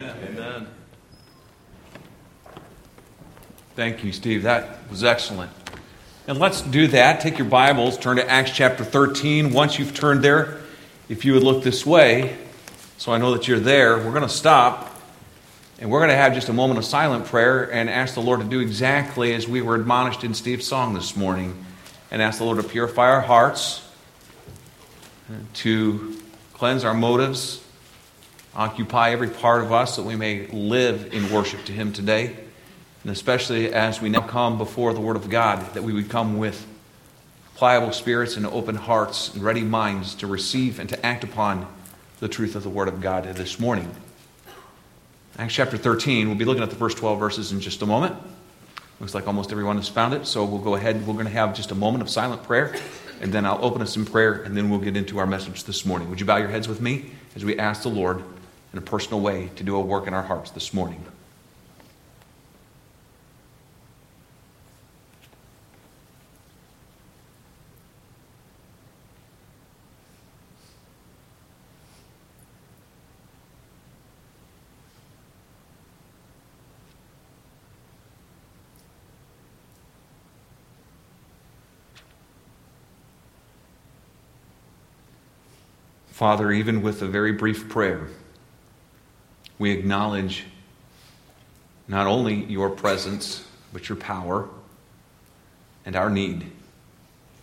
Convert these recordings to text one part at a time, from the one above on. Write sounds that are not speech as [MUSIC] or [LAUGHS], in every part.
Amen. Thank you, Steve. That was excellent. And let's do that. Take your Bibles, turn to Acts chapter 13. Once you've turned there, if you would look this way, so I know that you're there, we're going to stop and we're going to have just a moment of silent prayer and ask the Lord to do exactly as we were admonished in Steve's song this morning and ask the Lord to purify our hearts, to cleanse our motives occupy every part of us that we may live in worship to Him today. And especially as we now come before the Word of God, that we would come with pliable spirits and open hearts and ready minds to receive and to act upon the truth of the Word of God this morning. Acts chapter 13, we'll be looking at the first 12 verses in just a moment. Looks like almost everyone has found it, so we'll go ahead. We're going to have just a moment of silent prayer, and then I'll open us in prayer, and then we'll get into our message this morning. Would you bow your heads with me as we ask the Lord in a personal way to do a work in our hearts this morning. Father, even with a very brief prayer, we acknowledge not only your presence, but your power and our need.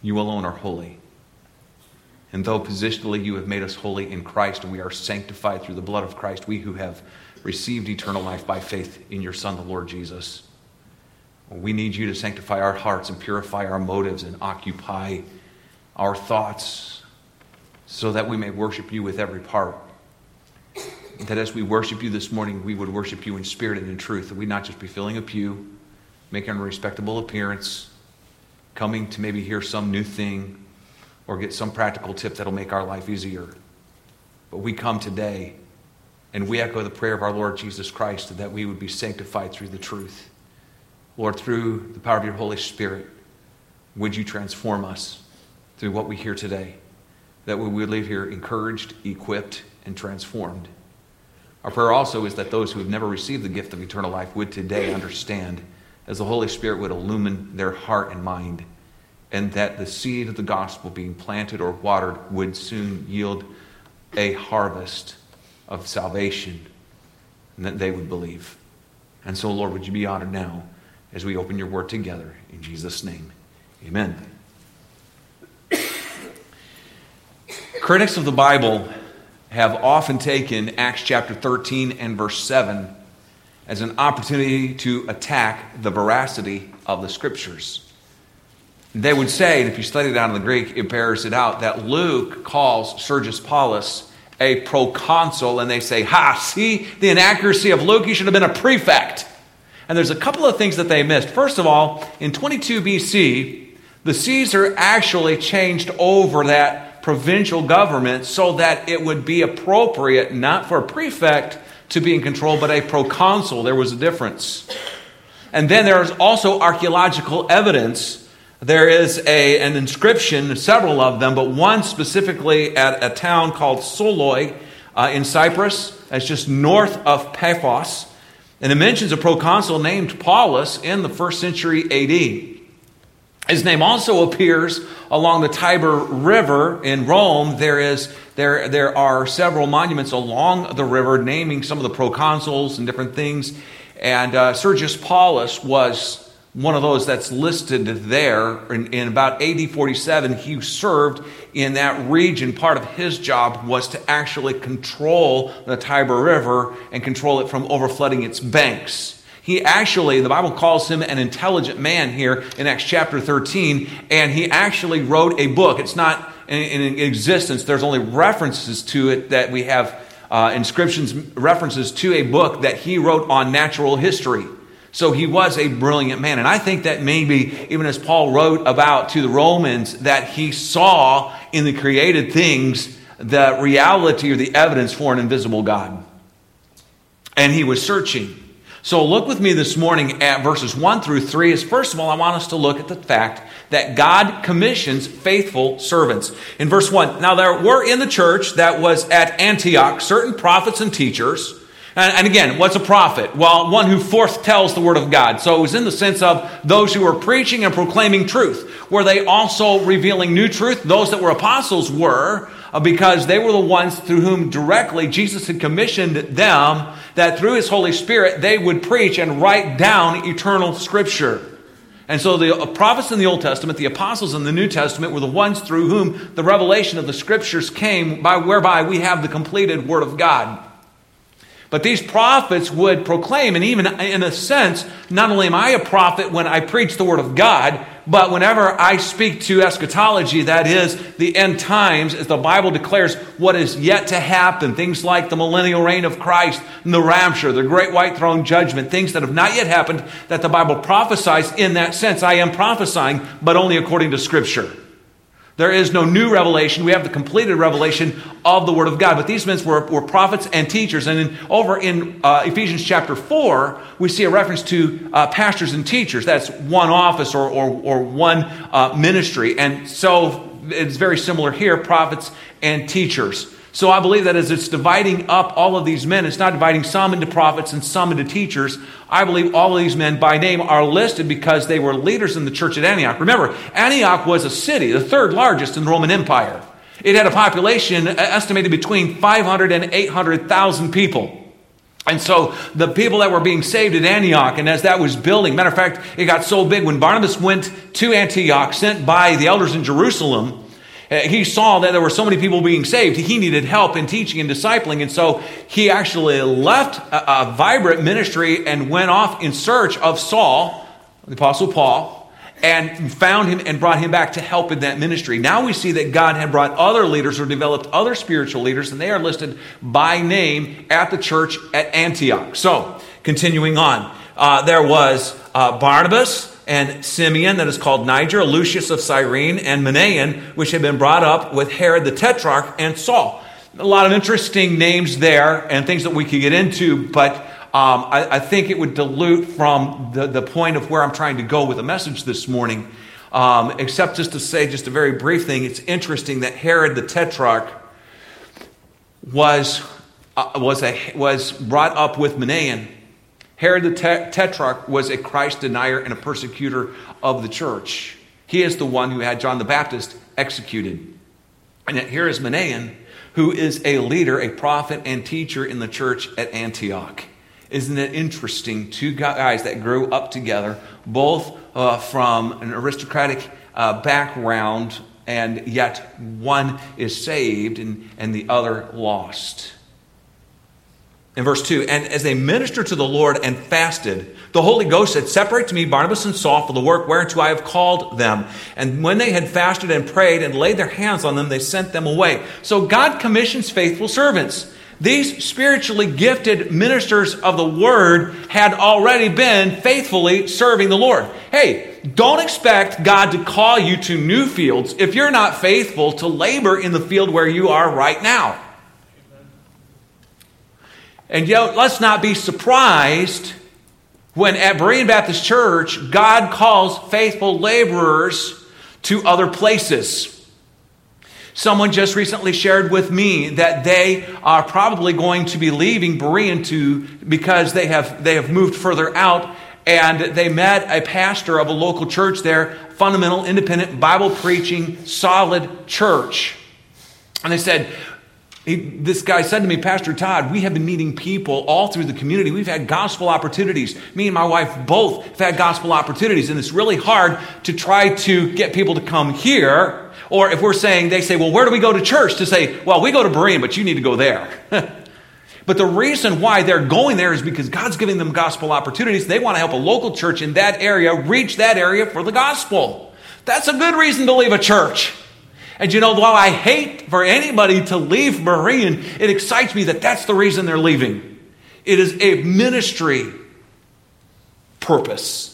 You alone are holy. And though positionally you have made us holy in Christ and we are sanctified through the blood of Christ, we who have received eternal life by faith in your Son, the Lord Jesus, we need you to sanctify our hearts and purify our motives and occupy our thoughts so that we may worship you with every part that as we worship you this morning, we would worship you in spirit and in truth, that we not just be filling a pew, making a respectable appearance, coming to maybe hear some new thing or get some practical tip that'll make our life easier. But we come today and we echo the prayer of our Lord Jesus Christ that we would be sanctified through the truth. Lord, through the power of your Holy Spirit, would you transform us through what we hear today? That we would leave here encouraged, equipped, and transformed. Our prayer also is that those who have never received the gift of eternal life would today understand as the Holy Spirit would illumine their heart and mind, and that the seed of the gospel being planted or watered would soon yield a harvest of salvation, and that they would believe. And so, Lord, would you be honored now as we open your word together? In Jesus' name, amen. [COUGHS] Critics of the Bible have often taken Acts chapter 13 and verse 7 as an opportunity to attack the veracity of the scriptures. They would say, and if you study it out in the Greek, it bears it out, that Luke calls Sergius Paulus a proconsul, and they say, Ha, see the inaccuracy of Luke? He should have been a prefect. And there's a couple of things that they missed. First of all, in 22 BC, the Caesar actually changed over that provincial government so that it would be appropriate not for a prefect to be in control, but a proconsul. There was a difference. And then there is also archaeological evidence. There is a, an inscription, several of them, but one specifically at a town called Soloi uh, in Cyprus. That's just north of Paphos. And it mentions a proconsul named Paulus in the first century AD. His name also appears along the Tiber River in Rome. There, is, there, there are several monuments along the river naming some of the proconsuls and different things. And uh, Sergius Paulus was one of those that's listed there. In, in about AD 47, he served in that region. Part of his job was to actually control the Tiber River and control it from overflooding its banks. He actually, the Bible calls him an intelligent man here in Acts chapter 13, and he actually wrote a book. It's not in, existence, there's only references to it that we have uh, inscriptions, references to a book that he wrote on natural history. So he was a brilliant man. And I think that maybe, even as Paul wrote about to the Romans, that he saw in the created things the reality or the evidence for an invisible God. And he was searching. So look with me this morning at verses 1 through 3. Is first of all, I want us to look at the fact that God commissions faithful servants. In verse 1, now there were in the church that was at Antioch certain prophets and teachers And, again, what's a prophet? Well, one who forth tells the word of God. So it was in the sense of those who were preaching and proclaiming truth. Were they also revealing new truth? Those that were apostles were, uh, because they were the ones through whom directly Jesus had commissioned them that through his Holy Spirit they would preach and write down eternal scripture. And so the uh, prophets in the Old Testament, the apostles in the New Testament were the ones through whom the revelation of the scriptures came by whereby we have the completed word of God. But these prophets would proclaim, and even in a sense, not only am I a prophet when I preach the word of God, but whenever I speak to eschatology, that is the end times, as the Bible declares what is yet to happen, things like the millennial reign of Christ, and the rapture, the great white throne judgment, things that have not yet happened that the Bible prophesies in that sense. I am prophesying, but only according to Scripture. There is no new revelation. We have the completed revelation of the Word of God. But these men were, were prophets and teachers. And in, over in uh, Ephesians chapter 4, we see a reference to uh, pastors and teachers. That's one office or, or, or one uh, ministry. And so it's very similar here prophets and teachers. So I believe that as it's dividing up all of these men, it's not dividing some into prophets and some into teachers. I believe all of these men by name are listed because they were leaders in the church at Antioch. Remember, Antioch was a city, the third largest in the Roman Empire. It had a population estimated between 500 and 800,000 people. And so the people that were being saved at Antioch, and as that was building, matter of fact, it got so big when Barnabas went to Antioch, sent by the elders in Jerusalem, he saw that there were so many people being saved. He needed help in teaching and discipling. And so he actually left a, a vibrant ministry and went off in search of Saul, the Apostle Paul, and found him and brought him back to help in that ministry. Now we see that God had brought other leaders or developed other spiritual leaders, and they are listed by name at the church at Antioch. So, continuing on, uh, there was uh, Barnabas and Simeon, that is called Niger, Lucius of Cyrene, and Manaen, which had been brought up with Herod the Tetrarch and Saul. A lot of interesting names there and things that we could get into, but um, I, I, think it would dilute from the, the point of where I'm trying to go with the message this morning. Um, except just to say, just a very brief thing, it's interesting that Herod the Tetrarch was, uh, was, a, was brought up with Manaen Herod the Tetrarch was a Christ denier and a persecutor of the church. He is the one who had John the Baptist executed. And yet here is Manaen, who is a leader, a prophet, and teacher in the church at Antioch. Isn't it interesting? Two guys that grew up together, both uh, from an aristocratic uh, background, and yet one is saved and, and the other lost. In verse 2, and as they ministered to the Lord and fasted, the Holy Ghost said, Separate to me Barnabas and Saul for the work whereunto I have called them. And when they had fasted and prayed and laid their hands on them, they sent them away. So God commissions faithful servants. These spiritually gifted ministers of the word had already been faithfully serving the Lord. Hey, don't expect God to call you to new fields if you're not faithful to labor in the field where you are right now. And yet, let's not be surprised when at Berean Baptist Church, God calls faithful laborers to other places. Someone just recently shared with me that they are probably going to be leaving Berean to because they have they have moved further out and they met a pastor of a local church there, fundamental, independent, Bible preaching, solid church. And they said, he, this guy said to me, Pastor Todd, we have been meeting people all through the community. We've had gospel opportunities. Me and my wife both have had gospel opportunities, and it's really hard to try to get people to come here. Or if we're saying, they say, well, where do we go to church? To say, well, we go to Berean, but you need to go there. [LAUGHS] but the reason why they're going there is because God's giving them gospel opportunities. They want to help a local church in that area reach that area for the gospel. That's a good reason to leave a church. And you know, while I hate for anybody to leave Berean, it excites me that that's the reason they're leaving. It is a ministry purpose.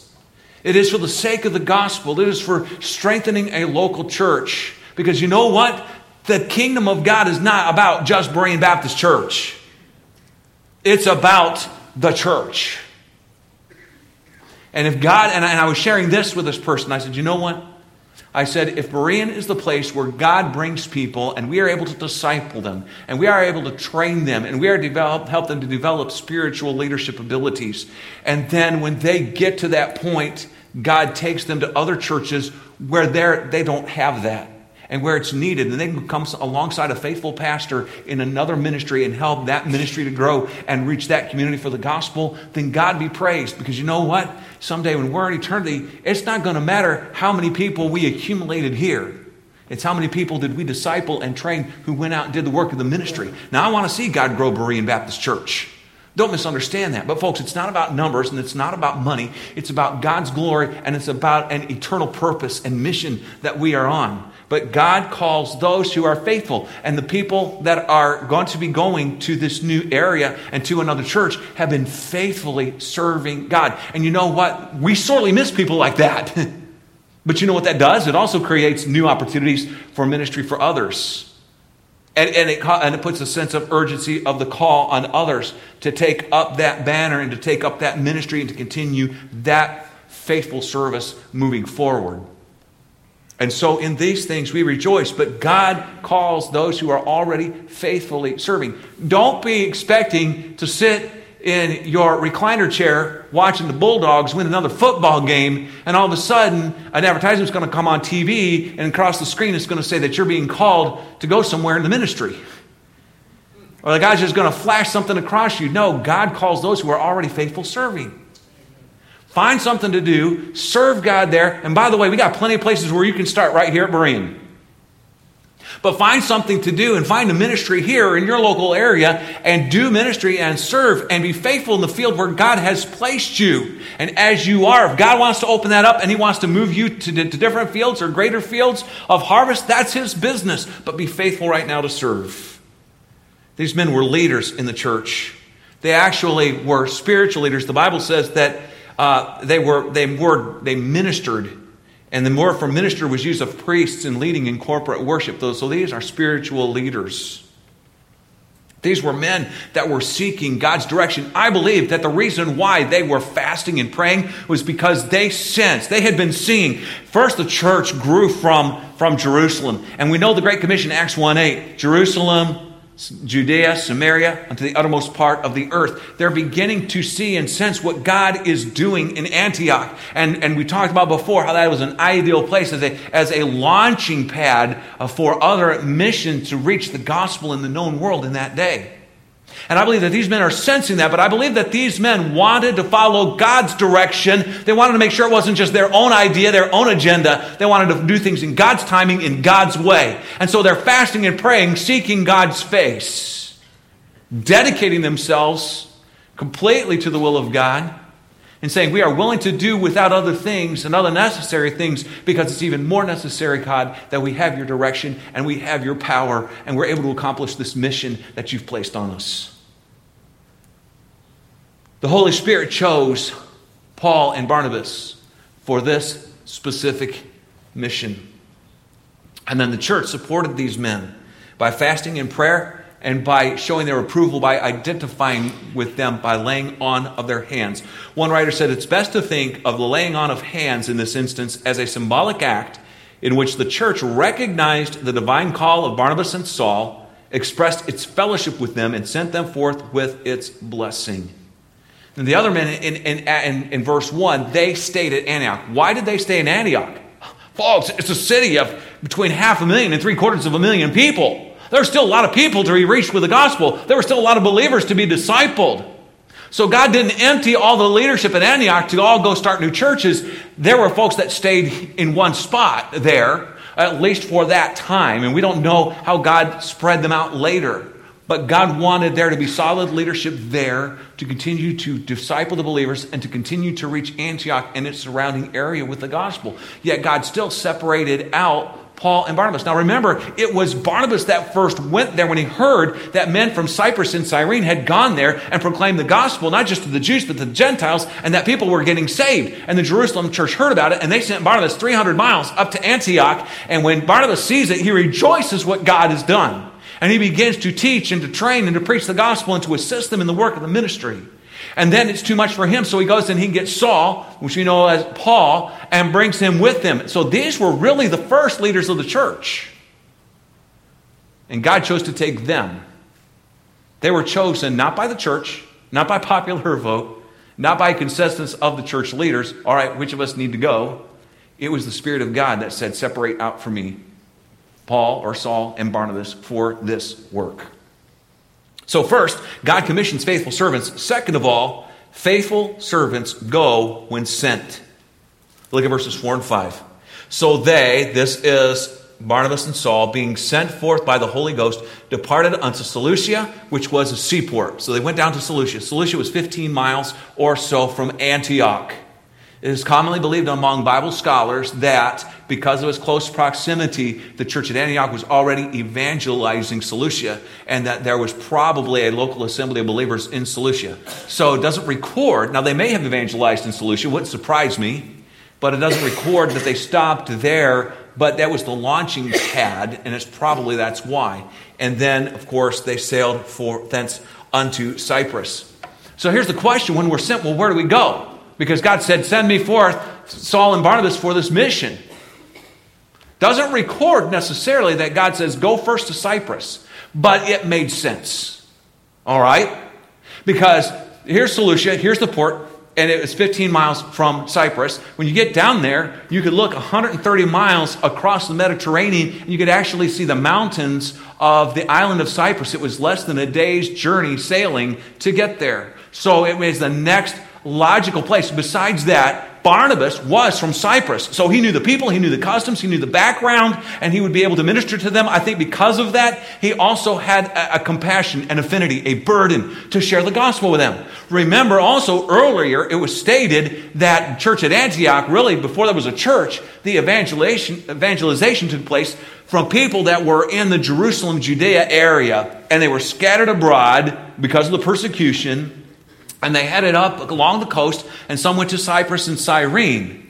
It is for the sake of the gospel. It is for strengthening a local church. Because you know what? The kingdom of God is not about just Berean Baptist Church. It's about the church. And if God, and I was sharing this with this person, I said, you know what? I said, if Berean is the place where God brings people and we are able to disciple them and we are able to train them and we are develop, help them to develop spiritual leadership abilities. And then when they get to that point, God takes them to other churches where they don't have that and where it's needed. And they can come alongside a faithful pastor in another ministry and help that ministry to grow and reach that community for the gospel. Then God be praised. Because you know what? Someday when we're in eternity, it's not going to matter how many people we accumulated here. It's how many people did we disciple and train who went out and did the work of the ministry. Now, I want to see God grow Berean Baptist Church. Don't misunderstand that. But, folks, it's not about numbers and it's not about money. It's about God's glory and it's about an eternal purpose and mission that we are on. But God calls those who are faithful. And the people that are going to be going to this new area and to another church have been faithfully serving God. And you know what? We sorely miss people like that. [LAUGHS] but you know what that does? It also creates new opportunities for ministry for others. And, and, it, and it puts a sense of urgency of the call on others to take up that banner and to take up that ministry and to continue that faithful service moving forward. And so in these things we rejoice, but God calls those who are already faithfully serving. Don't be expecting to sit in your recliner chair watching the Bulldogs win another football game, and all of a sudden an advertisement is going to come on TV, and across the screen it's going to say that you're being called to go somewhere in the ministry. Or the guy's just going to flash something across you. No, God calls those who are already faithful serving. Find something to do, serve God there. And by the way, we got plenty of places where you can start right here at Berean. But find something to do and find a ministry here in your local area and do ministry and serve and be faithful in the field where God has placed you. And as you are, if God wants to open that up and He wants to move you to, to different fields or greater fields of harvest, that's His business. But be faithful right now to serve. These men were leaders in the church. They actually were spiritual leaders. The Bible says that uh, they were they were they ministered, and the word for minister was used of priests and leading in corporate worship. So these are spiritual leaders. These were men that were seeking God's direction. I believe that the reason why they were fasting and praying was because they sensed, they had been seeing. First, the church grew from, from Jerusalem. And we know the Great Commission, Acts 1 8. Jerusalem, Judea, Samaria, unto the uttermost part of the earth. They're beginning to see and sense what God is doing in Antioch. And, and we talked about before how that was an ideal place as a, as a launching pad uh, for other missions to reach the gospel in the known world in that day. And I believe that these men are sensing that, but I believe that these men wanted to follow God's direction. They wanted to make sure it wasn't just their own idea, their own agenda. They wanted to do things in God's timing, in God's way. And so they're fasting and praying, seeking God's face, dedicating themselves completely to the will of God and saying, We are willing to do without other things and other necessary things because it's even more necessary, God, that we have your direction and we have your power and we're able to accomplish this mission that you've placed on us. The Holy Spirit chose Paul and Barnabas for this specific mission. And then the church supported these men by fasting and prayer and by showing their approval by identifying with them by laying on of their hands. One writer said it's best to think of the laying on of hands in this instance as a symbolic act in which the church recognized the divine call of Barnabas and Saul, expressed its fellowship with them, and sent them forth with its blessing. And the other men in, in, in, in verse 1, they stayed at Antioch. Why did they stay in Antioch? Folks, it's a city of between half a million and three quarters of a million people. There were still a lot of people to be reached with the gospel. There were still a lot of believers to be discipled. So God didn't empty all the leadership at Antioch to all go start new churches. There were folks that stayed in one spot there, at least for that time. And we don't know how God spread them out later. But God wanted there to be solid leadership there to continue to disciple the believers and to continue to reach Antioch and its surrounding area with the gospel. Yet God still separated out Paul and Barnabas. Now remember, it was Barnabas that first went there when he heard that men from Cyprus and Cyrene had gone there and proclaimed the gospel, not just to the Jews, but to the Gentiles, and that people were getting saved. And the Jerusalem church heard about it, and they sent Barnabas 300 miles up to Antioch. And when Barnabas sees it, he rejoices what God has done. And he begins to teach and to train and to preach the gospel and to assist them in the work of the ministry. And then it's too much for him, so he goes and he gets Saul, which we know as Paul, and brings him with him. So these were really the first leaders of the church. And God chose to take them. They were chosen not by the church, not by popular vote, not by consensus of the church leaders. All right, which of us need to go? It was the Spirit of God that said, Separate out for me Paul or Saul and Barnabas for this work. So, first, God commissions faithful servants. Second of all, faithful servants go when sent. Look at verses 4 and 5. So they, this is Barnabas and Saul, being sent forth by the Holy Ghost, departed unto Seleucia, which was a seaport. So they went down to Seleucia. Seleucia was 15 miles or so from Antioch. It is commonly believed among Bible scholars that because of its close proximity, the church at Antioch was already evangelizing Seleucia, and that there was probably a local assembly of believers in Seleucia. So it doesn't record, now they may have evangelized in Seleucia, wouldn't surprise me, but it doesn't record that they stopped there, but that was the launching pad, and it's probably that's why. And then, of course, they sailed for thence unto Cyprus. So here's the question when we're sent, well, where do we go? Because God said, Send me forth, Saul and Barnabas, for this mission. Doesn't record necessarily that God says, Go first to Cyprus, but it made sense. All right? Because here's Seleucia, here's the port, and it was 15 miles from Cyprus. When you get down there, you could look 130 miles across the Mediterranean, and you could actually see the mountains of the island of Cyprus. It was less than a day's journey sailing to get there. So it was the next logical place. Besides that, Barnabas was from Cyprus. So he knew the people, he knew the customs, he knew the background, and he would be able to minister to them. I think because of that, he also had a, a compassion, an affinity, a burden to share the gospel with them. Remember also earlier, it was stated that church at Antioch, really before there was a church, the evangelization, evangelization took place from people that were in the Jerusalem, Judea area, and they were scattered abroad because of the persecution and they headed up along the coast, and some went to Cyprus and Cyrene.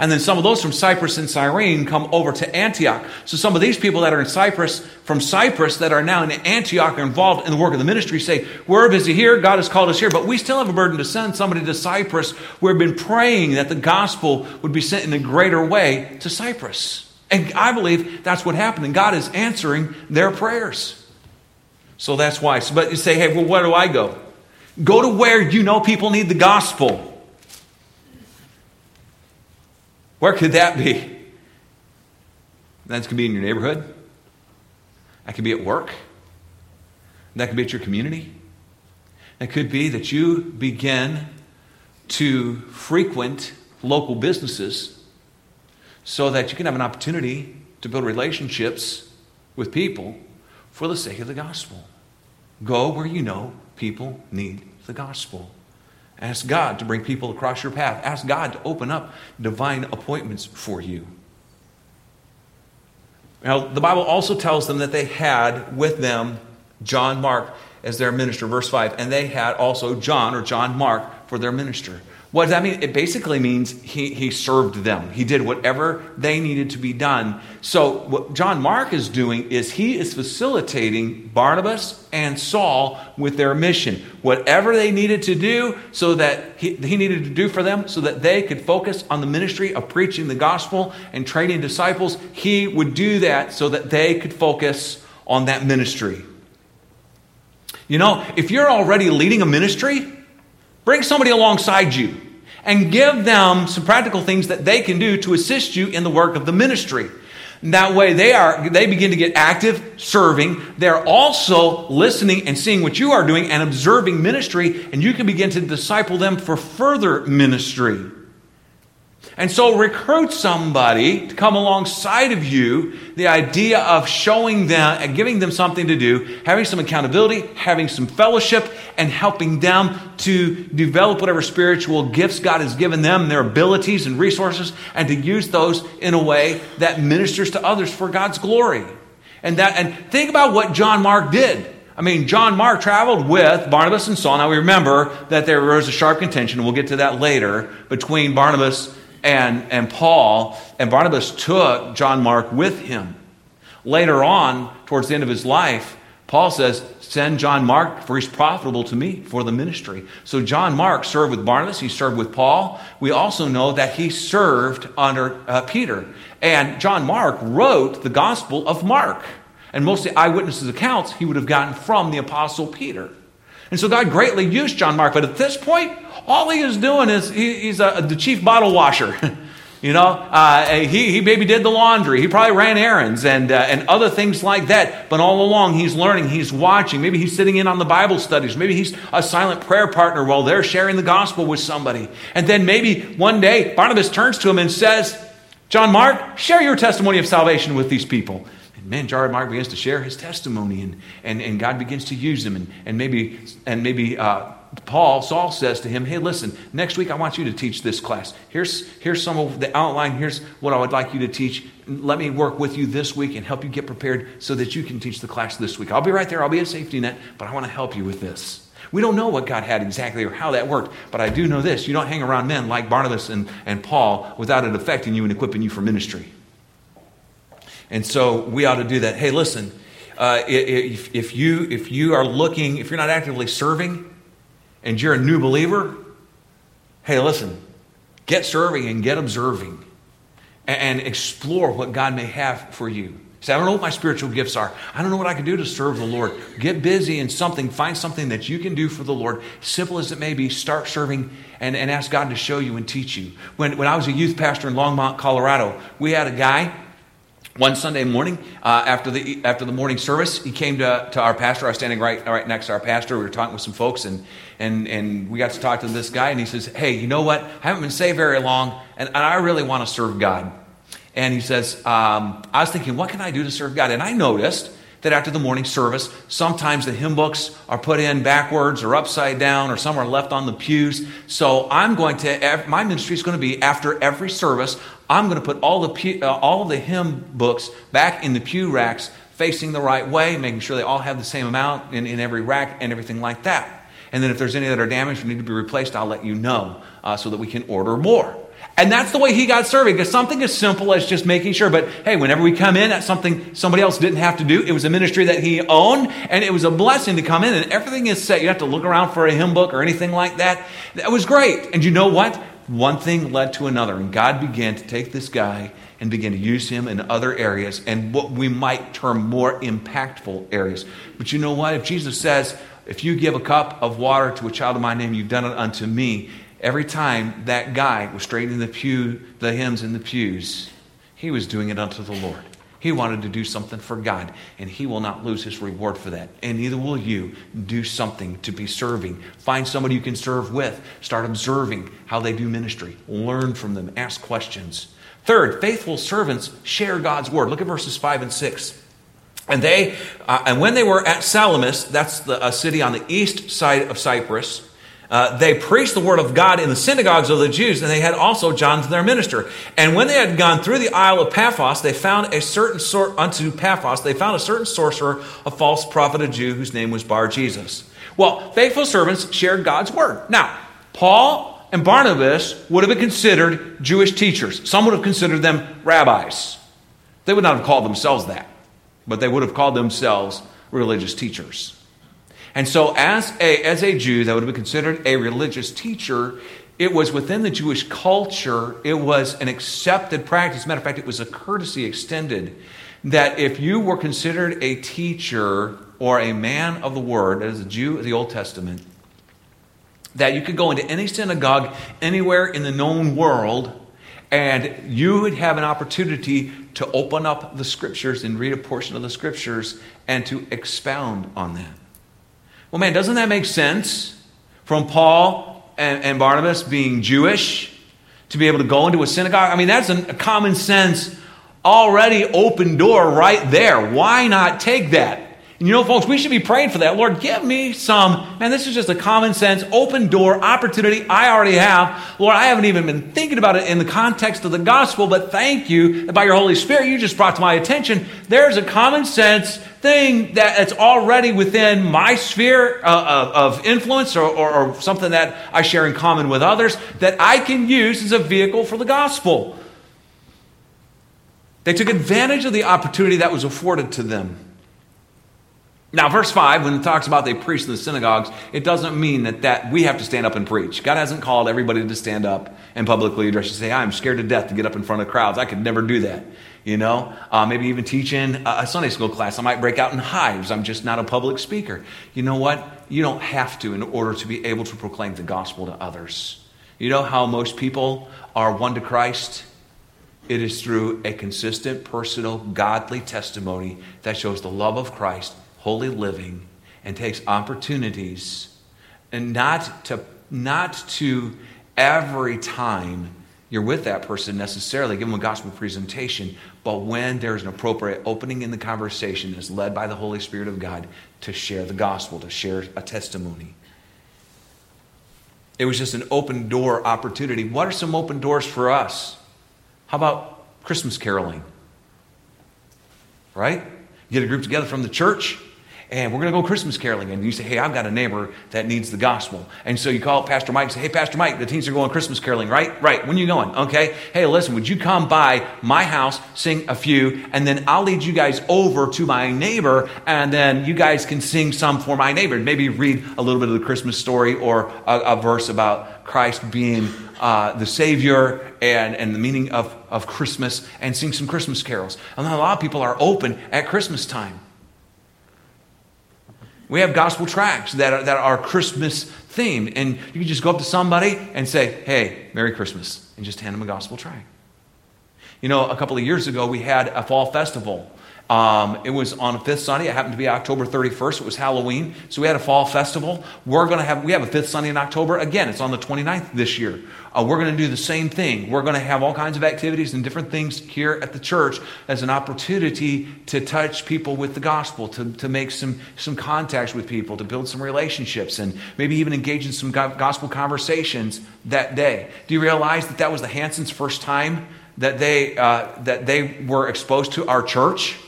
And then some of those from Cyprus and Cyrene come over to Antioch. So some of these people that are in Cyprus, from Cyprus, that are now in Antioch, are involved in the work of the ministry, say, We're busy here, God has called us here, but we still have a burden to send somebody to Cyprus. We've been praying that the gospel would be sent in a greater way to Cyprus. And I believe that's what happened, and God is answering their prayers. So that's why. But you say, Hey, well, where do I go? Go to where you know people need the gospel. Where could that be? That could be in your neighborhood. That could be at work. That could be at your community. It could be that you begin to frequent local businesses so that you can have an opportunity to build relationships with people for the sake of the gospel. Go where you know people need the gospel. Ask God to bring people across your path. Ask God to open up divine appointments for you. Now, the Bible also tells them that they had with them John Mark as their minister, verse 5, and they had also John or John Mark for their minister. What does that mean? It basically means he, he served them. He did whatever they needed to be done. So, what John Mark is doing is he is facilitating Barnabas and Saul with their mission. Whatever they needed to do, so that he, he needed to do for them, so that they could focus on the ministry of preaching the gospel and training disciples, he would do that so that they could focus on that ministry. You know, if you're already leading a ministry, Bring somebody alongside you and give them some practical things that they can do to assist you in the work of the ministry. That way they are they begin to get active serving. They're also listening and seeing what you are doing and observing ministry and you can begin to disciple them for further ministry. And so recruit somebody to come alongside of you, the idea of showing them and giving them something to do, having some accountability, having some fellowship, and helping them to develop whatever spiritual gifts God has given them, their abilities and resources, and to use those in a way that ministers to others for God's glory. And that and think about what John Mark did. I mean, John Mark traveled with Barnabas and Saul. Now we remember that there was a sharp contention, we'll get to that later, between Barnabas and, and Paul, and Barnabas took John Mark with him. Later on, towards the end of his life, Paul says, Send John Mark, for he's profitable to me for the ministry. So John Mark served with Barnabas, he served with Paul. We also know that he served under uh, Peter. And John Mark wrote the Gospel of Mark. And most of the eyewitnesses' accounts he would have gotten from the Apostle Peter. And so God greatly used John Mark. But at this point, all he is doing is he, he's a, the chief bottle washer. [LAUGHS] You know, uh, he, he maybe did the laundry. He probably ran errands and, uh, and other things like that. But all along, he's learning, he's watching. Maybe he's sitting in on the Bible studies. Maybe he's a silent prayer partner while they're sharing the gospel with somebody. And then maybe one day, Barnabas turns to him and says, John Mark, share your testimony of salvation with these people. And man, John Mark begins to share his testimony, and, and, and God begins to use him. And, and maybe, and maybe uh, Paul, Saul says to him, Hey, listen, next week I want you to teach this class. Here's, here's some of the outline. Here's what I would like you to teach. Let me work with you this week and help you get prepared so that you can teach the class this week. I'll be right there. I'll be a safety net, but I want to help you with this. We don't know what God had exactly or how that worked, but I do know this. You don't hang around men like Barnabas and, and Paul without it affecting you and equipping you for ministry. And so we ought to do that. Hey, listen, uh, if, if, you, if you are looking, if you're not actively serving, and you're a new believer, hey, listen, get serving and get observing and, explore what God may have for you. Say, I don't know what my spiritual gifts are. I don't know what I can do to serve the Lord. Get busy in something. Find something that you can do for the Lord. Simple as it may be, start serving and, and ask God to show you and teach you. When, when I was a youth pastor in Longmont, Colorado, we had a guy one Sunday morning, uh, after, the, after the morning service, he came to, to our pastor. I was standing right, right next to our pastor. We were talking with some folks, and, and, and we got to talk to this guy, and he says, Hey, you know what? I haven't been saved very long, and, and I really want to serve God. And he says, um, I was thinking, what can I do to serve God? And I noticed that after the morning service, sometimes the hymn books are put in backwards or upside down or some are left on the pews. So I'm going to, my ministry is going to be after every service, I'm going to put all the, pew, uh, all the hymn books back in the pew racks facing the right way, making sure they all have the same amount in, in every rack and everything like that. And then if there's any that are damaged or need to be replaced, I'll let you know uh, so that we can order more. And that's the way he got serving. Because something as simple as just making sure. But hey, whenever we come in, that's something somebody else didn't have to do. It was a ministry that he owned, and it was a blessing to come in, and everything is set. You have to look around for a hymn book or anything like that. That was great. And you know what? One thing led to another, and God began to take this guy and begin to use him in other areas and what we might term more impactful areas. But you know what? If Jesus says, if you give a cup of water to a child of my name, you've done it unto me. Every time that guy was straightening the pew, the hymns in the pews, he was doing it unto the Lord. He wanted to do something for God, and he will not lose his reward for that. And neither will you do something to be serving. Find somebody you can serve with. Start observing how they do ministry. Learn from them. Ask questions. Third, faithful servants share God's word. Look at verses 5 and 6. And they, uh, and when they were at Salamis, that's the, a city on the east side of Cyprus, uh, they preached the word of God in the synagogues of the Jews, and they had also John their minister. And when they had gone through the isle of Paphos, they found a certain sort unto Paphos, they found a certain sorcerer, a false prophet, a Jew, whose name was Bar Jesus. Well, faithful servants shared God's word. Now, Paul and Barnabas would have been considered Jewish teachers. Some would have considered them rabbis. They would not have called themselves that but they would have called themselves religious teachers. And so, as a, as a Jew that would been considered a religious teacher, it was within the Jewish culture, it was an accepted practice. Matter of fact, it was a courtesy extended that if you were considered a teacher or a man of the word, as a Jew of the Old Testament, that you could go into any synagogue anywhere in the known world and you would have an opportunity to open up the scriptures and read a portion of the scriptures and to expound on that. Well, man, doesn't that make sense from Paul and, and Barnabas being Jewish to be able to go into a synagogue? I mean, that's a, a common sense, already open door right there. Why not take that? And you know, folks, we should be praying for that. Lord, give me some, man, this is just a common sense, open door opportunity I already have. Lord, I haven't even been thinking about it in the context of the gospel, but thank you that by your Holy Spirit, you just brought to my attention. There's a common sense thing that's already within my sphere uh, of influence or, or, or something that I share in common with others that I can use as a vehicle for the gospel. They took advantage of the opportunity that was afforded to them. Now, verse 5, when it talks about they preach in the synagogues, it doesn't mean that, that we have to stand up and preach. God hasn't called everybody to stand up and publicly address you. Say, I'm scared to death to get up in front of crowds. I could never do that. You know, uh, maybe even teaching a Sunday school class. I might break out in hives. I'm just not a public speaker. You know what? You don't have to in order to be able to proclaim the gospel to others. You know how most people are won to Christ? It is through a consistent, personal, godly testimony that shows the love of Christ holy living and takes opportunities and not to not to every time you're with that person necessarily give them a gospel presentation but when there's an appropriate opening in the conversation that's led by the holy spirit of god to share the gospel to share a testimony. It was just an open door opportunity. What are some open doors for us? How about christmas caroling? Right? Get a group together from the church and we're going to go Christmas caroling. And you say, hey, I've got a neighbor that needs the gospel. And so you call Pastor Mike and say, hey, Pastor Mike, the teens are going Christmas caroling, right? Right. When are you going? Okay. Hey, listen, would you come by my house, sing a few, and then I'll lead you guys over to my neighbor, and then you guys can sing some for my neighbor. Maybe read a little bit of the Christmas story or a, a verse about Christ being uh, the Savior and, and the meaning of, of Christmas and sing some Christmas carols. And then a lot of people are open at Christmas time. We have gospel tracts that are, that are Christmas themed. And you can just go up to somebody and say, hey, Merry Christmas, and just hand them a gospel tract. You know, a couple of years ago, we had a fall festival um, it was on a fifth Sunday. It happened to be October 31st. It was Halloween. So we had a fall festival. We're going to have, we have a fifth Sunday in October. Again, it's on the 29th this year. Uh, we're going to do the same thing. We're going to have all kinds of activities and different things here at the church as an opportunity to touch people with the gospel, to, to make some, some contacts with people, to build some relationships, and maybe even engage in some gospel conversations that day. Do you realize that that was the Hansons' first time that they, uh, that they were exposed to our church?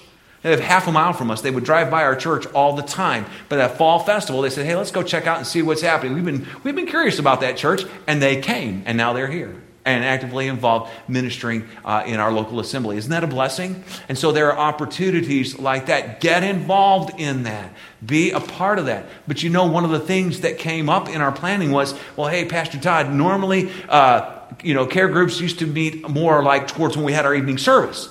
They live half a mile from us. They would drive by our church all the time. But at fall festival, they said, hey, let's go check out and see what's happening. We've been, we've been curious about that church. And they came, and now they're here and actively involved ministering uh, in our local assembly. Isn't that a blessing? And so there are opportunities like that. Get involved in that. Be a part of that. But you know, one of the things that came up in our planning was, well, hey, Pastor Todd, normally, uh, you know, care groups used to meet more like towards when we had our evening service.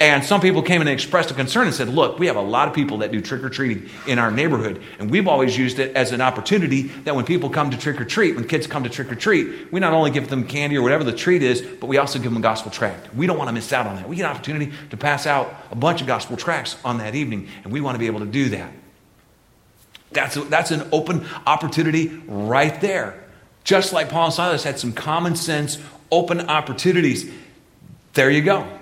And some people came and expressed a concern and said, Look, we have a lot of people that do trick or treating in our neighborhood. And we've always used it as an opportunity that when people come to trick or treat, when kids come to trick or treat, we not only give them candy or whatever the treat is, but we also give them a gospel tract. We don't want to miss out on that. We get an opportunity to pass out a bunch of gospel tracts on that evening, and we want to be able to do that. That's, a, that's an open opportunity right there. Just like Paul and Silas had some common sense, open opportunities. There you go.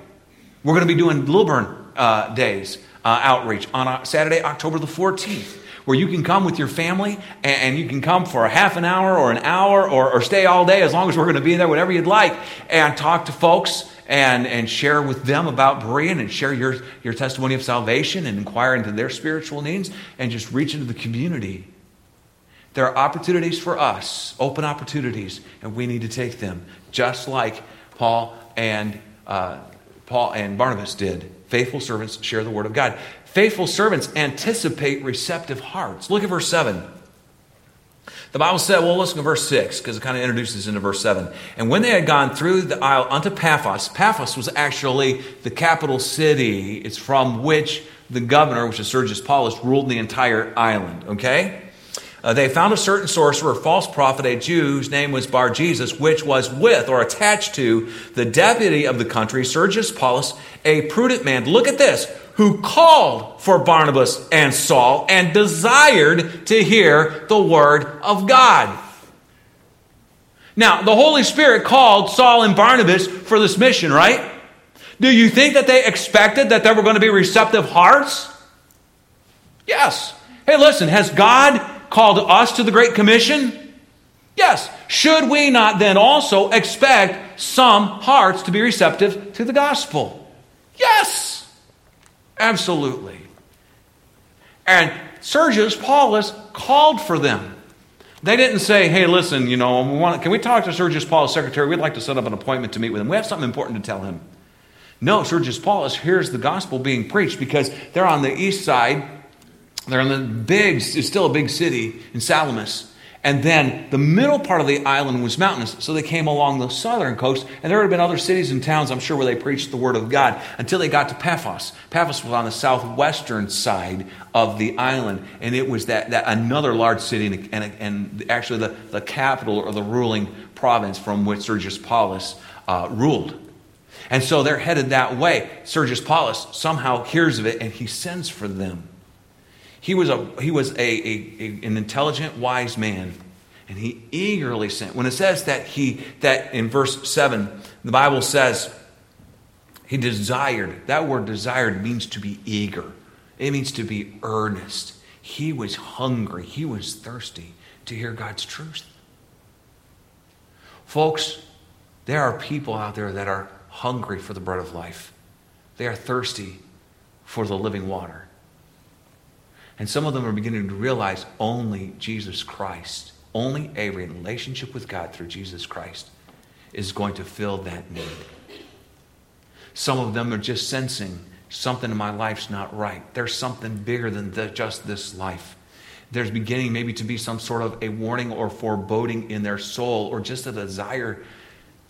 We're going to be doing Lilburn uh, Daze uh, outreach on uh, Saturday, October the 14th where you can come with your family and, you can come for a half an hour or an hour or, or stay all day as long as we're going to be there, whatever you'd like, and talk to folks and, and share with them about Berean and share your, your testimony of salvation and inquire into their spiritual needs and just reach into the community. There are opportunities for us, open opportunities, and we need to take them, just like Paul and uh, Paul and Barnabas did. Faithful servants share the word of God. Faithful servants anticipate receptive hearts. Look at verse 7. The Bible said, well, let's verse 6, because it kind of introduces into verse 7. And when they had gone through the isle unto Paphos, Paphos was actually the capital city. It's from which the governor, which is Sergius Paulus, ruled the entire island. Okay? Uh, they found a certain sorcerer, false prophet, a Jew whose name was Bar Jesus, which was with or attached to the deputy of the country, Sergius Paulus, a prudent man. Look at this, who called for Barnabas and Saul and desired to hear the word of God. Now, the Holy Spirit called Saul and Barnabas for this mission, right? Do you think that they expected that there were going to be receptive hearts? Yes. Hey, listen, has God called us to the Great Commission? Yes. Should we not then also expect some hearts to be receptive to the gospel? Yes. Absolutely. And Sergius Paulus called for them. They didn't say, hey, listen, you know, we want, can we talk to Sergius Paulus' secretary? We'd like to set up an appointment to meet with him. We have something important to tell him. No, Sergius Paulus hears the gospel being preached because they're on the east side They're in the big, it's still a big city in Salamis. And then the middle part of the island was mountainous. So they came along the southern coast, and there had been other cities and towns, I'm sure, where they preached the word of God until they got to Paphos. Paphos was on the southwestern side of the island, and it was that, that another large city, and, and, and actually the, the capital or the ruling province from which Sergius Paulus uh, ruled. And so they're headed that way. Sergius Paulus somehow hears of it, and he sends for them. He was, a, he was a, a, a, an intelligent, wise man, and he eagerly sent. When it says that he, that in verse 7, the Bible says he desired, that word desired means to be eager, it means to be earnest. He was hungry, he was thirsty to hear God's truth. Folks, there are people out there that are hungry for the bread of life, they are thirsty for the living water. And some of them are beginning to realize only Jesus Christ, only a relationship with God through Jesus Christ is going to fill that need. Some of them are just sensing something in my life's not right. There's something bigger than the, just this life. There's beginning maybe to be some sort of a warning or foreboding in their soul or just a desire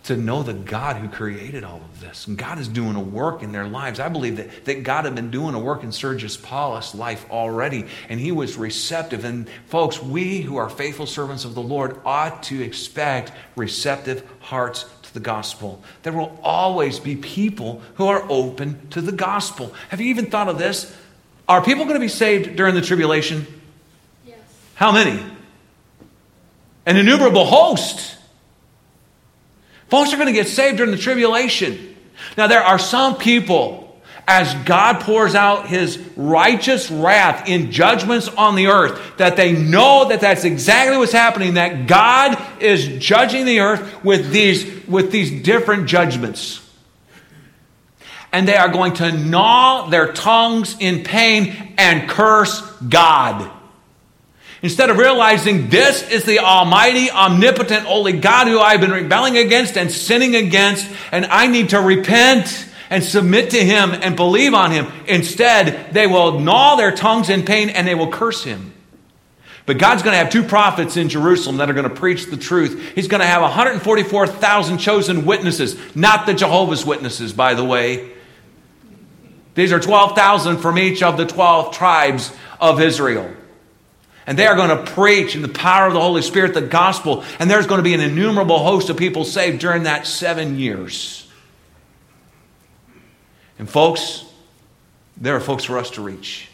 to know the God who created all of this. And God is doing a work in their lives. I believe that, that God had been doing a work in Sergius Paulus' life already, and he was receptive. And folks, we who are faithful servants of the Lord ought to expect receptive hearts to the gospel. There will always be people who are open to the gospel. Have you even thought of this? Are people going to be saved during the tribulation? Yes. How many? An innumerable host. Folks are going to get saved during the tribulation. Now, there are some people, as God pours out his righteous wrath in judgments on the earth, that they know that that's exactly what's happening, that God is judging the earth with these, with these different judgments. And they are going to gnaw their tongues in pain and curse God. Instead of realizing this is the almighty, omnipotent, holy God who I've been rebelling against and sinning against, and I need to repent and submit to him and believe on him. Instead, they will gnaw their tongues in pain and they will curse him. But God's going to have two prophets in Jerusalem that are going to preach the truth. He's going to have 144,000 chosen witnesses, not the Jehovah's Witnesses, by the way. These are 12,000 from each of the 12 tribes of Israel. And they are going to preach in the power of the Holy Spirit the gospel. And there's going to be an innumerable host of people saved during that seven years. And, folks, there are folks for us to reach.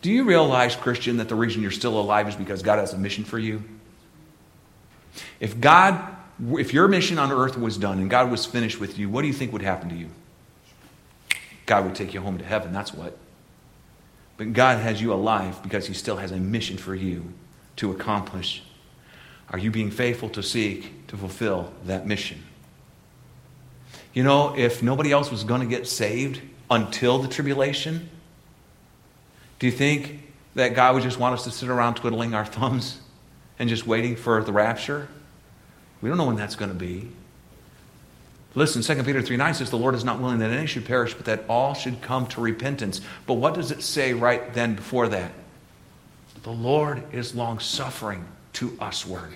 Do you realize, Christian, that the reason you're still alive is because God has a mission for you? If God, if your mission on earth was done and God was finished with you, what do you think would happen to you? God would take you home to heaven, that's what. But God has you alive because He still has a mission for you to accomplish. Are you being faithful to seek to fulfill that mission? You know, if nobody else was going to get saved until the tribulation, do you think that God would just want us to sit around twiddling our [LAUGHS] thumbs and just waiting for the rapture? We don't know when that's going to be. Listen, 2 Peter 3 9 says, The Lord is not willing that any should perish, but that all should come to repentance. But what does it say right then before that? The Lord is long suffering to usward.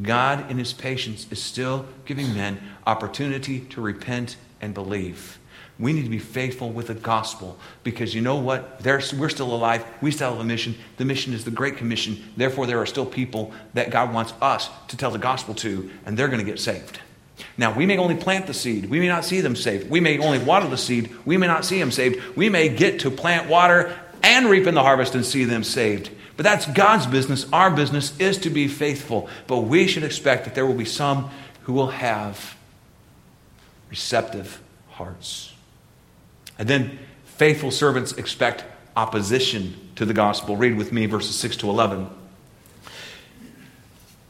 God, in his patience, is still giving men opportunity to repent and believe. We need to be faithful with the gospel because you know what? There's, we're still alive. We still have a mission. The mission is the Great Commission. Therefore, there are still people that God wants us to tell the gospel to, and they're going to get saved. Now, we may only plant the seed. We may not see them saved. We may only water the seed. We may not see them saved. We may get to plant, water, and reap in the harvest and see them saved. But that's God's business. Our business is to be faithful. But we should expect that there will be some who will have receptive hearts. And then faithful servants expect opposition to the gospel. Read with me verses 6 to 11.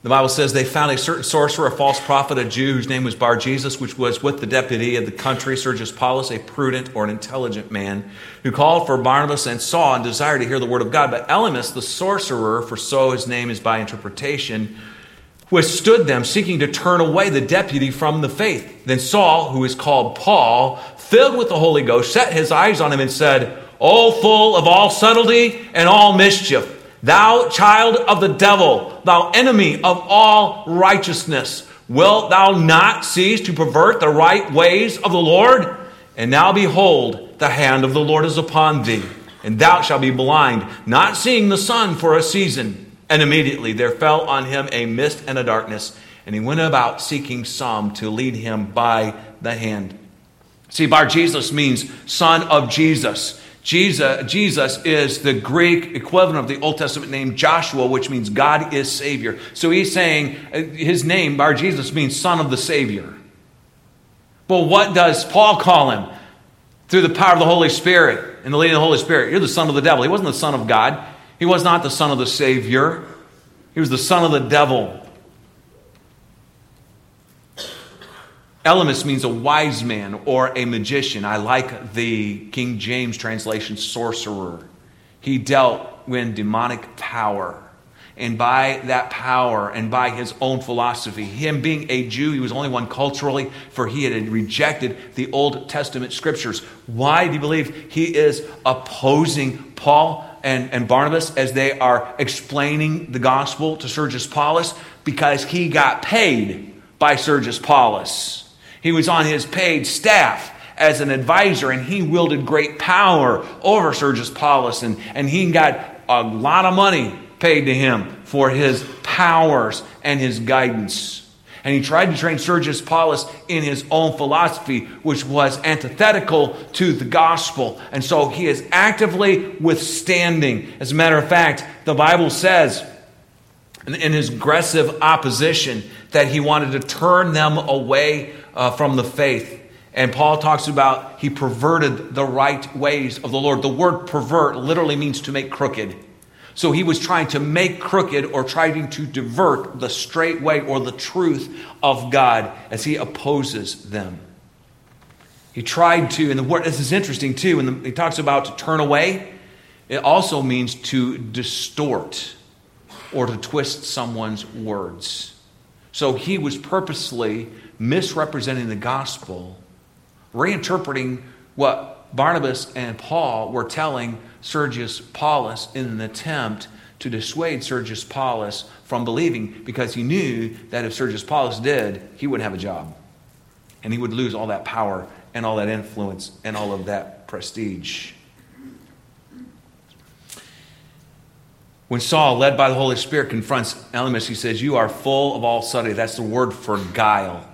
The Bible says they found a certain sorcerer, a false prophet, a Jew whose name was Bar Jesus, which was with the deputy of the country, Sergius Paulus, a prudent or an intelligent man, who called for Barnabas and Saul and desired to hear the word of God. But Elymas, the sorcerer, for so his name is by interpretation, withstood them, seeking to turn away the deputy from the faith. Then Saul, who is called Paul, filled with the Holy Ghost, set his eyes on him and said, O full of all subtlety and all mischief, thou child of the devil, thou enemy of all righteousness, wilt thou not cease to pervert the right ways of the Lord? And now behold, the hand of the Lord is upon thee, and thou shalt be blind, not seeing the sun for a season. And immediately there fell on him a mist and a darkness, and he went about seeking some to lead him by the hand. See, Bar Jesus means son of Jesus. Jesus, Jesus is the Greek equivalent of the Old Testament name Joshua, which means God is Savior. So he's saying uh, his name, Bar Jesus, means son of the Savior. But what does Paul call him? Through the power of the Holy Spirit and the leading of the Holy Spirit. You're the son of the devil. He wasn't the son of God. He was not the son of the Savior. He was the son of the devil. Elymas means a wise man or a magician. I like the King James translation, sorcerer. He dealt with demonic power. And by that power and by his own philosophy, him being a Jew, he was only one culturally, for he had rejected the Old Testament scriptures. Why do you believe he is opposing Paul and, and Barnabas as they are explaining the gospel to Sergius Paulus? Because he got paid by Sergius Paulus. He was on his paid staff as an advisor, and he wielded great power over Sergius Paulus, and, and he got a lot of money paid to him for his powers and his guidance. And he tried to train Sergius Paulus in his own philosophy, which was antithetical to the gospel. And so he is actively withstanding. As a matter of fact, the Bible says in his aggressive opposition that he wanted to turn them away uh, from the faith. And Paul talks about he perverted the right ways of the Lord. The word pervert literally means to make crooked. So he was trying to make crooked or trying to divert the straight way or the truth of God as he opposes them. He tried to, and the word, this is interesting too, when he talks about to turn away, it also means to distort or to twist someone's words. So he was purposely misrepresenting the gospel, reinterpreting what Barnabas and Paul were telling Sergius Paulus in an attempt to dissuade Sergius Paulus from believing because he knew that if Sergius Paulus did, he wouldn't have a job. And he would lose all that power and all that influence and all of that prestige. When Saul, led by the Holy Spirit, confronts Elymas, he says, You are full of all subtlety. That's the word for guile.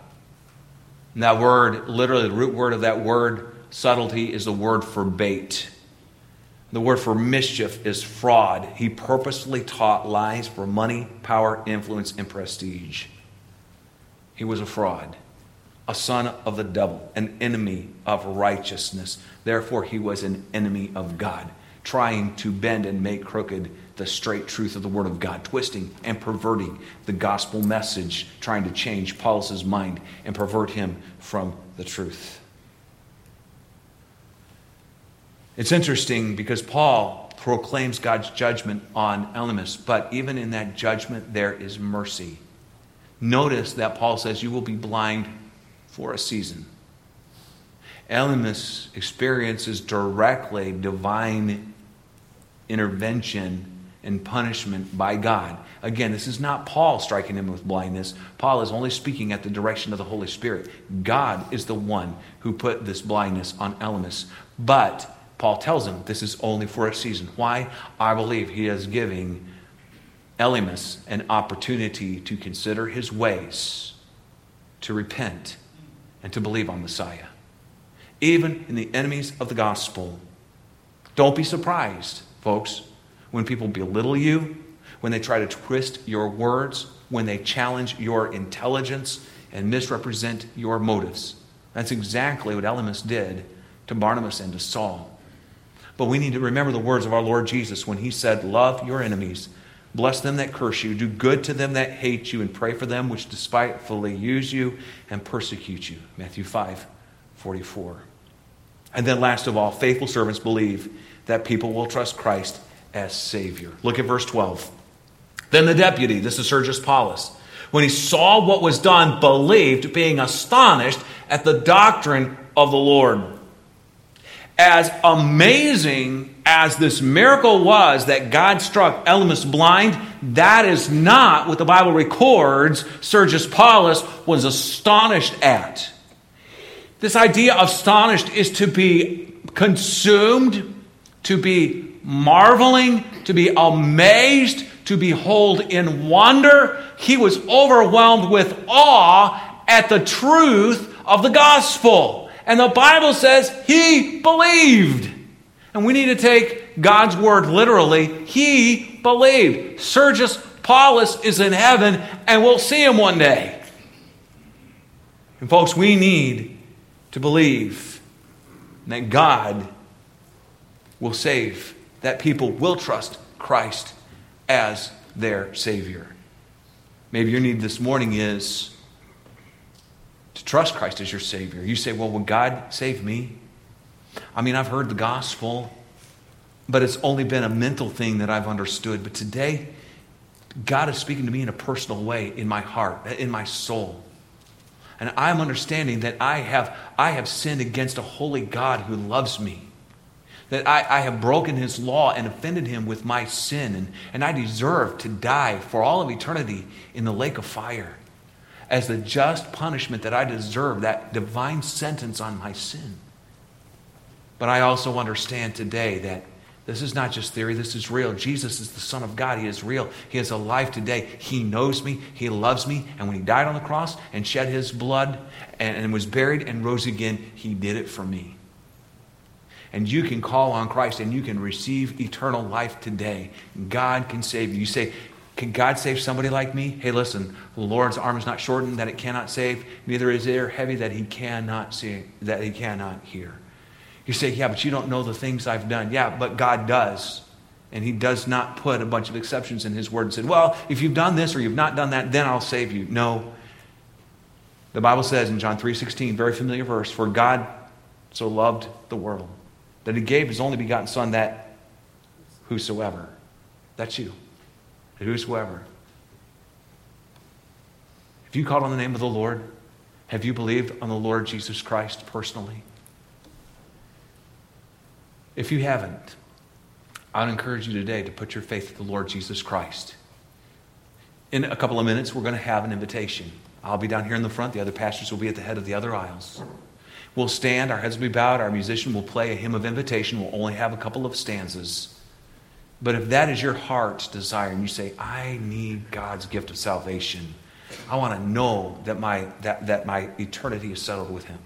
And that word, literally, the root word of that word, subtlety, is the word for bait. The word for mischief is fraud. He purposely taught lies for money, power, influence, and prestige. He was a fraud, a son of the devil, an enemy of righteousness. Therefore, he was an enemy of God, trying to bend and make crooked the straight truth of the Word of God, twisting and perverting the gospel message, trying to change Paulus' mind and pervert him from the truth. It's interesting because Paul proclaims God's judgment on Elymas, but even in that judgment, there is mercy. Notice that Paul says, You will be blind for a season. Elymas experiences directly divine intervention and punishment by God. Again, this is not Paul striking him with blindness. Paul is only speaking at the direction of the Holy Spirit. God is the one who put this blindness on Elymas. But Paul tells him this is only for a season. Why? I believe he is giving Elymas an opportunity to consider his ways, to repent, and to believe on Messiah. Even in the enemies of the gospel. Don't be surprised, folks when people belittle you, when they try to twist your words, when they challenge your intelligence and misrepresent your motives. That's exactly what Elymas did to Barnabas and to Saul. But we need to remember the words of our Lord Jesus when he said, Love your enemies, bless them that curse you, do good to them that hate you, and pray for them which despitefully use you and persecute you. Matthew 5 44. And then, last of all, faithful servants believe that people will trust Christ as Savior. Look at verse 12. Then the deputy, this is Sergius Paulus, when he saw what was done, believed, being astonished at the doctrine of the Lord. as amazing as this miracle was that God struck Elymas blind, that is not what the Bible records Sergius Paulus was astonished at. This idea of astonished is to be consumed, to be marveling, to be amazed, to behold in wonder. He was overwhelmed with awe at the truth of the gospel. And the Bible says he believed. And we need to take God's word literally. He believed. Sergius Paulus is in heaven, and we'll see him one day. And, folks, we need to believe that God will save, that people will trust Christ as their Savior. Maybe your need this morning is to trust Christ as your Savior. You say, Well, will God save me? I mean, I've heard the gospel, but it's only been a mental thing that I've understood. But today, God is speaking to me in a personal way in my heart, in my soul. And I'm understanding that I have, I have sinned against a holy God who loves me. That I, I have broken his law and offended him with my sin, and, and I deserve to die for all of eternity in the lake of fire as the just punishment that I deserve, that divine sentence on my sin. But I also understand today that this is not just theory, this is real. Jesus is the Son of God. He is real. He is alive today. He knows me. He loves me. And when He died on the cross and shed His blood and, and was buried and rose again, He did it for me. And you can call on Christ and you can receive eternal life today. God can save you. You say, can God save somebody like me? Hey, listen, the Lord's arm is not shortened that it cannot save, neither is it heavy that he cannot see, that he cannot hear. You say, yeah, but you don't know the things I've done. Yeah, but God does. And he does not put a bunch of exceptions in his word and said, well, if you've done this or you've not done that, then I'll save you. No. The Bible says in John 3.16, very familiar verse, for God so loved the world that he gave his only begotten son that whosoever, that's you, that whosoever. Have you called on the name of the Lord? Have you believed on the Lord Jesus Christ personally? If you haven't, I'd encourage you today to put your faith in the Lord Jesus Christ. In a couple of minutes, we're going to have an invitation. I'll be down here in the front. The other pastors will be at the head of the other aisles. We'll stand, our heads will be bowed, our musician will play a hymn of invitation. We'll only have a couple of stanzas. But if that is your heart's desire and you say, I need God's gift of salvation, I want to know that my, that, that my eternity is settled with Him,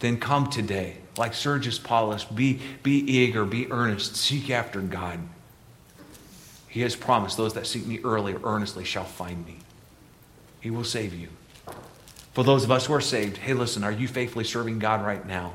then come today like Sergius Paulus, be, be eager, be earnest, seek after God. He has promised those that seek me early or earnestly shall find me. He will save you. For those of us who are saved, hey, listen, are you faithfully serving God right now?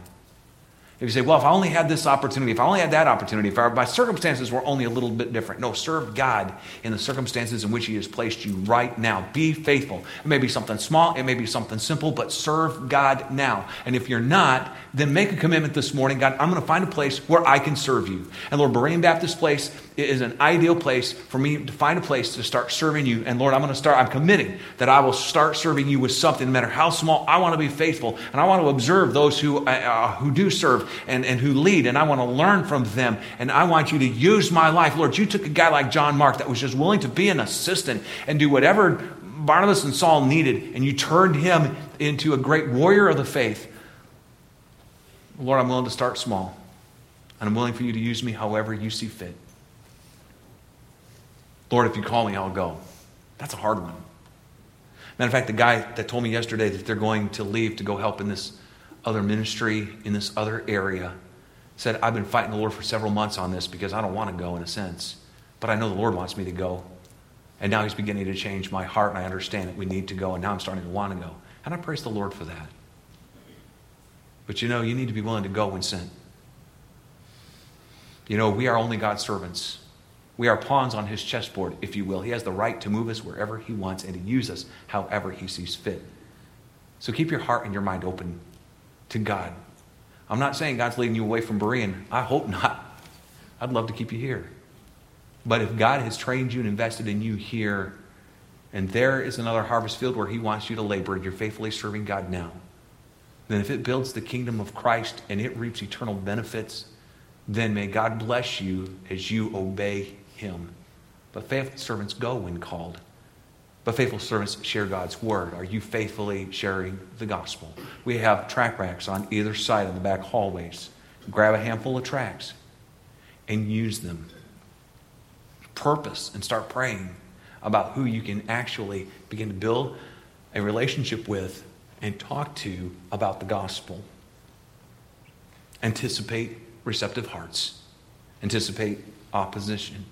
If you say, well, if I only had this opportunity, if I only had that opportunity, if my circumstances were only a little bit different. No, serve God in the circumstances in which He has placed you right now. Be faithful. It may be something small, it may be something simple, but serve God now. And if you're not, then make a commitment this morning God, I'm going to find a place where I can serve you. And Lord, Berean Baptist Place is an ideal place for me to find a place to start serving you. And Lord, I'm going to start, I'm committing that I will start serving you with something, no matter how small. I want to be faithful. And I want to observe those who, uh, uh, who do serve and, and who lead. And I want to learn from them. And I want you to use my life. Lord, you took a guy like John Mark that was just willing to be an assistant and do whatever Barnabas and Saul needed. And you turned him into a great warrior of the faith. Lord, I'm willing to start small. And I'm willing for you to use me however you see fit. Lord, if you call me, I'll go. That's a hard one. Matter of fact, the guy that told me yesterday that they're going to leave to go help in this other ministry, in this other area, said, I've been fighting the Lord for several months on this because I don't want to go in a sense. But I know the Lord wants me to go. And now He's beginning to change my heart, and I understand that we need to go, and now I'm starting to want to go. And I praise the Lord for that. But you know, you need to be willing to go when sent. You know, we are only God's servants. We are pawns on his chessboard, if you will. He has the right to move us wherever he wants and to use us however he sees fit. So keep your heart and your mind open to God. I'm not saying God's leading you away from Berean. I hope not. I'd love to keep you here. But if God has trained you and invested in you here, and there is another harvest field where he wants you to labor, and you're faithfully serving God now, then if it builds the kingdom of Christ and it reaps eternal benefits, then may God bless you as you obey him. But faithful servants go when called. But faithful servants share God's word. Are you faithfully sharing the gospel? We have track racks on either side of the back hallways. Grab a handful of tracks and use them. Purpose and start praying about who you can actually begin to build a relationship with and talk to about the gospel. Anticipate receptive hearts, anticipate opposition.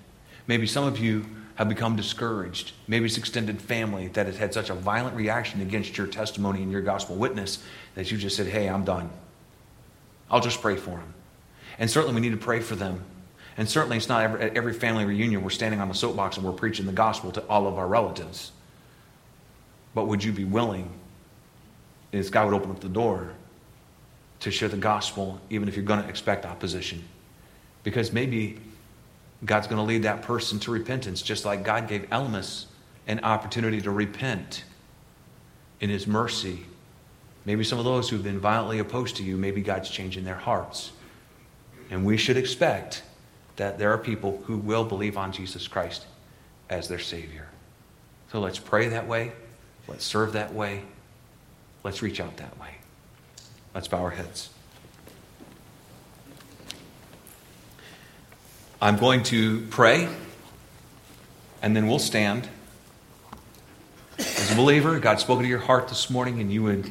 Maybe some of you have become discouraged. Maybe it's extended family that has had such a violent reaction against your testimony and your gospel witness that you just said, Hey, I'm done. I'll just pray for them. And certainly we need to pray for them. And certainly it's not every, at every family reunion we're standing on the soapbox and we're preaching the gospel to all of our relatives. But would you be willing, if God would open up the door, to share the gospel, even if you're going to expect opposition? Because maybe God's going to lead that person to repentance, just like God gave Elymas an opportunity to repent in his mercy. Maybe some of those who've been violently opposed to you, maybe God's changing their hearts. And we should expect that there are people who will believe on Jesus Christ as their Savior. So let's pray that way. Let's serve that way. Let's reach out that way. Let's bow our heads. I'm going to pray, and then we'll stand. As a believer, God spoke to your heart this morning, and you would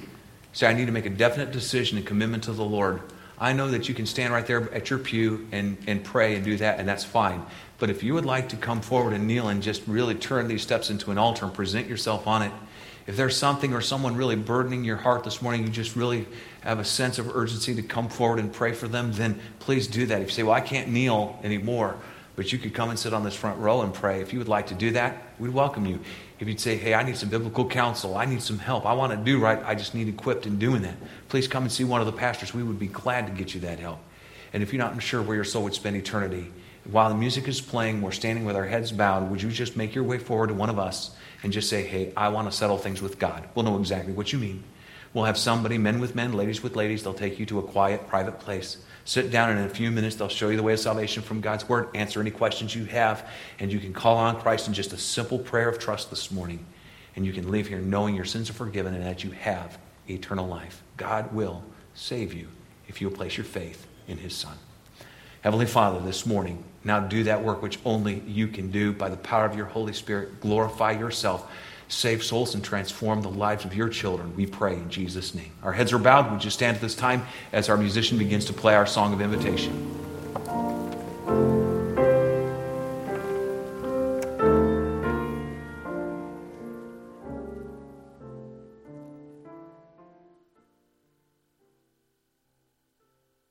say, I need to make a definite decision and commitment to the Lord. I know that you can stand right there at your pew and, and pray and do that, and that's fine. But if you would like to come forward and kneel and just really turn these steps into an altar and present yourself on it, if there's something or someone really burdening your heart this morning, you just really have a sense of urgency to come forward and pray for them, then please do that. If you say, Well, I can't kneel anymore, but you could come and sit on this front row and pray. If you would like to do that, we'd welcome you. If you'd say, Hey, I need some biblical counsel, I need some help, I want to do right, I just need equipped in doing that, please come and see one of the pastors. We would be glad to get you that help. And if you're not sure where your soul would spend eternity, while the music is playing, we're standing with our heads bowed. Would you just make your way forward to one of us and just say, Hey, I want to settle things with God? We'll know exactly what you mean. We'll have somebody, men with men, ladies with ladies, they'll take you to a quiet, private place. Sit down, and in a few minutes, they'll show you the way of salvation from God's Word, answer any questions you have, and you can call on Christ in just a simple prayer of trust this morning. And you can leave here knowing your sins are forgiven and that you have eternal life. God will save you if you'll place your faith in His Son. Heavenly Father, this morning, now do that work which only you can do by the power of your Holy Spirit. Glorify yourself, save souls, and transform the lives of your children. We pray in Jesus' name. Our heads are bowed. Would you stand at this time as our musician begins to play our song of invitation?